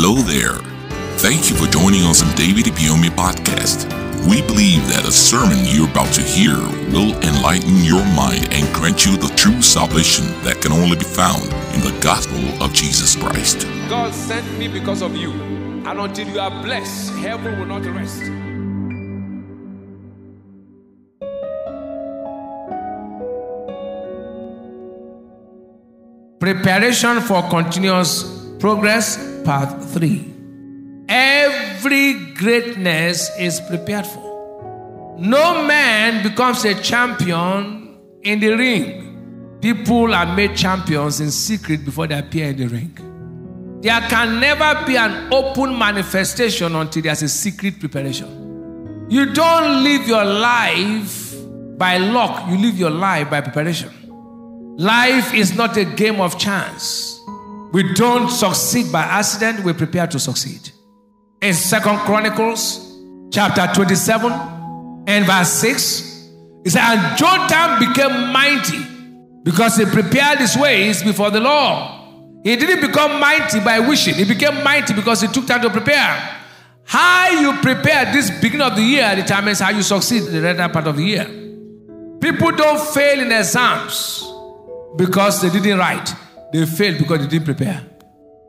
Hello there. Thank you for joining us on David Ibiyeomie podcast. We believe that a sermon you're about to hear will enlighten your mind and grant you the true salvation that can only be found in the gospel of Jesus Christ. God sent me because of you. And until you are blessed, heaven will not rest. Preparation for continuous progress, part 3. Every greatness is prepared for. No man becomes a champion in the ring. People are made champions in secret before they appear in the ring. There can never be an open manifestation until there's a secret preparation. You don't live your life by luck, you live your life by preparation. Life is not a game of chance. We don't succeed by accident, we prepare to succeed. In Second Chronicles chapter 27 and verse 6, it says, And Jotham became mighty because he prepared his ways before the Lord. He didn't become mighty by wishing, he became mighty because he took time to prepare. How you prepare this beginning of the year determines how you succeed in the later part of the year. People don't fail in exams because they didn't write, they failed because they didn't prepare.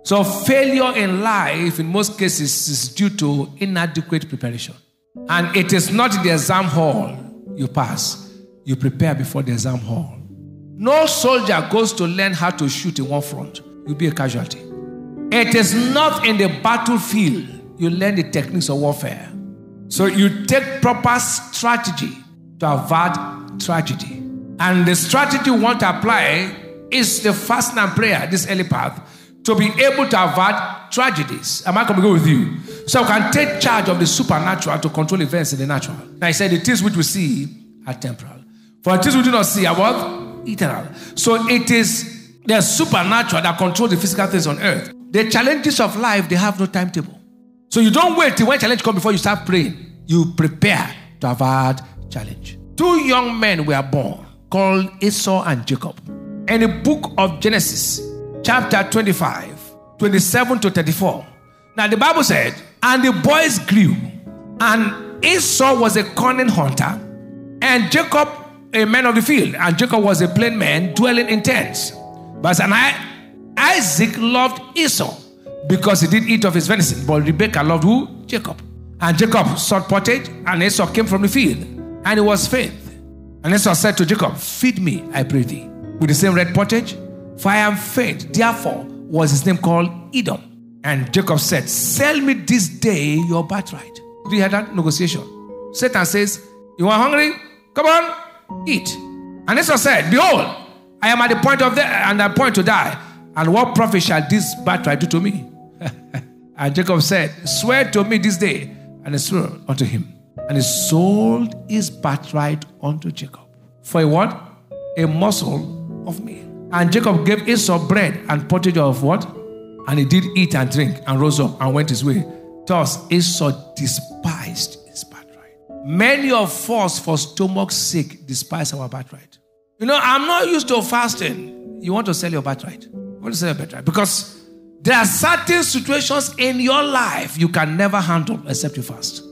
So, failure in life, in most cases, is due to inadequate preparation. And it is not in the exam hall you pass, you prepare before the exam hall. No soldier goes to learn how to shoot in one front, you'll be a casualty. It is not in the battlefield you learn the techniques of warfare. So, you take proper strategy to avoid tragedy. And the strategy you want to apply is the fasting and prayer, this early path, to be able to avert tragedies. Am I coming with you? So we can take charge of the supernatural to control events in the natural. Now I said the things which we see are temporal. For the things we do not see are what? Eternal. So it is the supernatural that controls the physical things on earth. The challenges of life, they have no timetable. So you don't wait till when challenge comes before you start praying. You prepare to avoid challenge. Two young men were born called Esau and Jacob. In the book of Genesis, chapter 25, 27 to 34. Now the Bible said, and the boys grew, and Esau was a cunning hunter, and Jacob a man of the field, and Jacob was a plain man dwelling in tents. But and I, Isaac loved Esau because he did eat of his venison, but Rebekah loved who? Jacob. And Jacob sought pottage, and Esau came from the field, and he was faint. And Esau said to Jacob, Feed me, I pray thee, with the same red pottage, for I am faint. Therefore was his name called Edom. And Jacob said, Sell me this day your birthright. Did you hear that negotiation? Satan says, You are hungry? Come on, eat. And Esau said, Behold, I am at the point of death and the point to die. And what profit shall this birthright do to me? and Jacob said, Swear to me this day. And he swore unto him. And he sold his birthright unto Jacob. For a what? A morsel of meal. And Jacob gave Esau bread and pottage of what? And he did eat and drink and rose up and went his way. Thus Esau despised his birthright. Many of us, for stomach's sake, despise our birthright. You know, I'm not used to fasting. You want to sell your birthright. You want to sell your birthright because there are certain situations in your life you can never handle except you fast.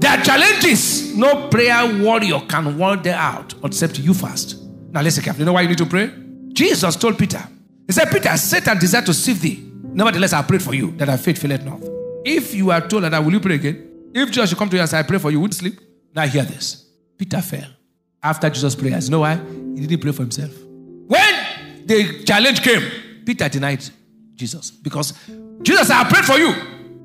There are challenges no prayer warrior can ward them out except you fast. Now listen carefully. You know why you need to pray? Jesus told Peter, He said, Peter, Satan desired to sift thee. Nevertheless, I prayed for you that thy faith faileth not. If you are told that, will you pray again? If Jesus should come to you and say, I pray for you, would sleep? Now hear this. Peter fell after Jesus' prayers. You know why? He didn't pray for himself. When the challenge came, Peter denied Jesus because Jesus I prayed for you.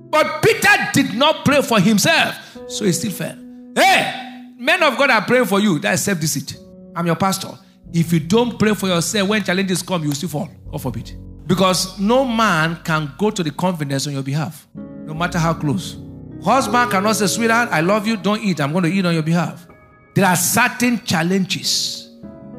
But Peter did not pray for himself, so he still fell. Hey, men of God are praying for you. That is self deceit. I'm your pastor. If you don't pray for yourself when challenges come, you still fall. God forbid. Because no man can go to the confidence on your behalf, no matter how close. Husband cannot say, Sweetheart, I love you, don't eat. I'm going to eat on your behalf. There are certain challenges.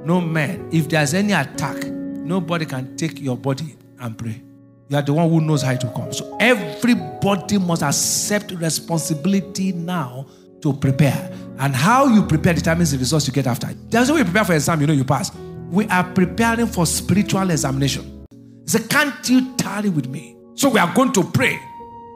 No man, if there's any attack, nobody can take your body and pray. You are the one who knows how it will come. So everybody must accept responsibility now to prepare. And how you prepare determines the results you get after. No way you prepare for exam, you know you pass. We are preparing for spiritual examination. He said, Can't you tarry with me? So we are going to pray.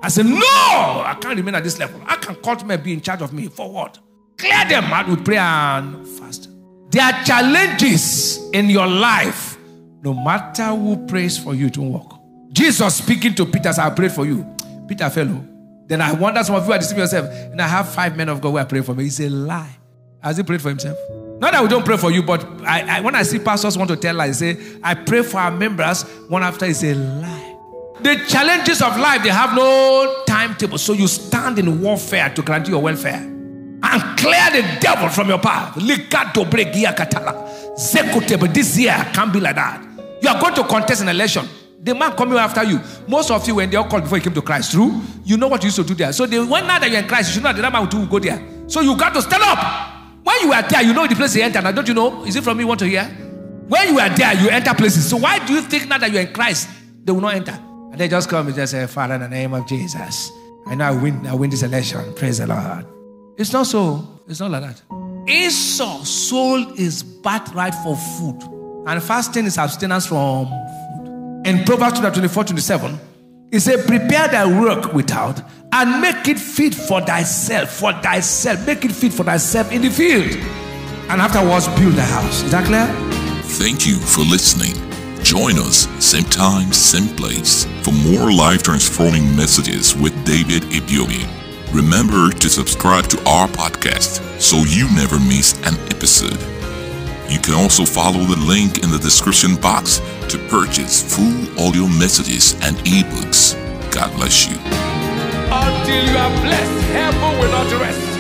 I said, No, I can't remain at this level. I can call men be in charge of me. For what? Clear them out with prayer and fast. There are challenges in your life. No matter who prays for you to walk. Jesus speaking to Peter, I prayed for you. Peter fellow. Oh. Then I wonder some of you are deceiving yourself. And I have five men of God who are praying for me. It's a lie. Has he prayed for himself? Not that we don't pray for you, but I, I, when I see pastors want to tell lies, say, I pray for our members, one after is a lie. The challenges of life, they have no timetable. So you stand in warfare to guarantee your welfare. And clear the devil from your path. This year can't be like that. You are going to contest an election. The man coming after you. Most of you, when they all called before you came to Christ, true, you know what you used to do there. So they, when now that you're in Christ, you should know that man will go there. So you got to stand up. When you are there, you know the place you enter. Now, don't you know? Is it from me you want to hear? When you are there, you enter places. So why do you think now that you're in Christ, they will not enter? And they just come and just say, Father, in the name of Jesus, I know I win, I win this election. Praise the Lord. It's not so. It's not like that. Esau sold his birthright for food. And fasting is abstinence from. In Proverbs chapter 24, 27, he said, Prepare thy work without and make it fit for thyself, for thyself. Make it fit for thyself in the field. And afterwards, build the house. Is that clear? Thank you for listening. Join us, same time, same place, for more life transforming messages with David Ibiyeomie. Remember to subscribe to our podcast so you never miss an episode. You can also follow the link in the description box to purchase full audio messages and ebooks. God bless you. Until you are blessed, heaven will not rest.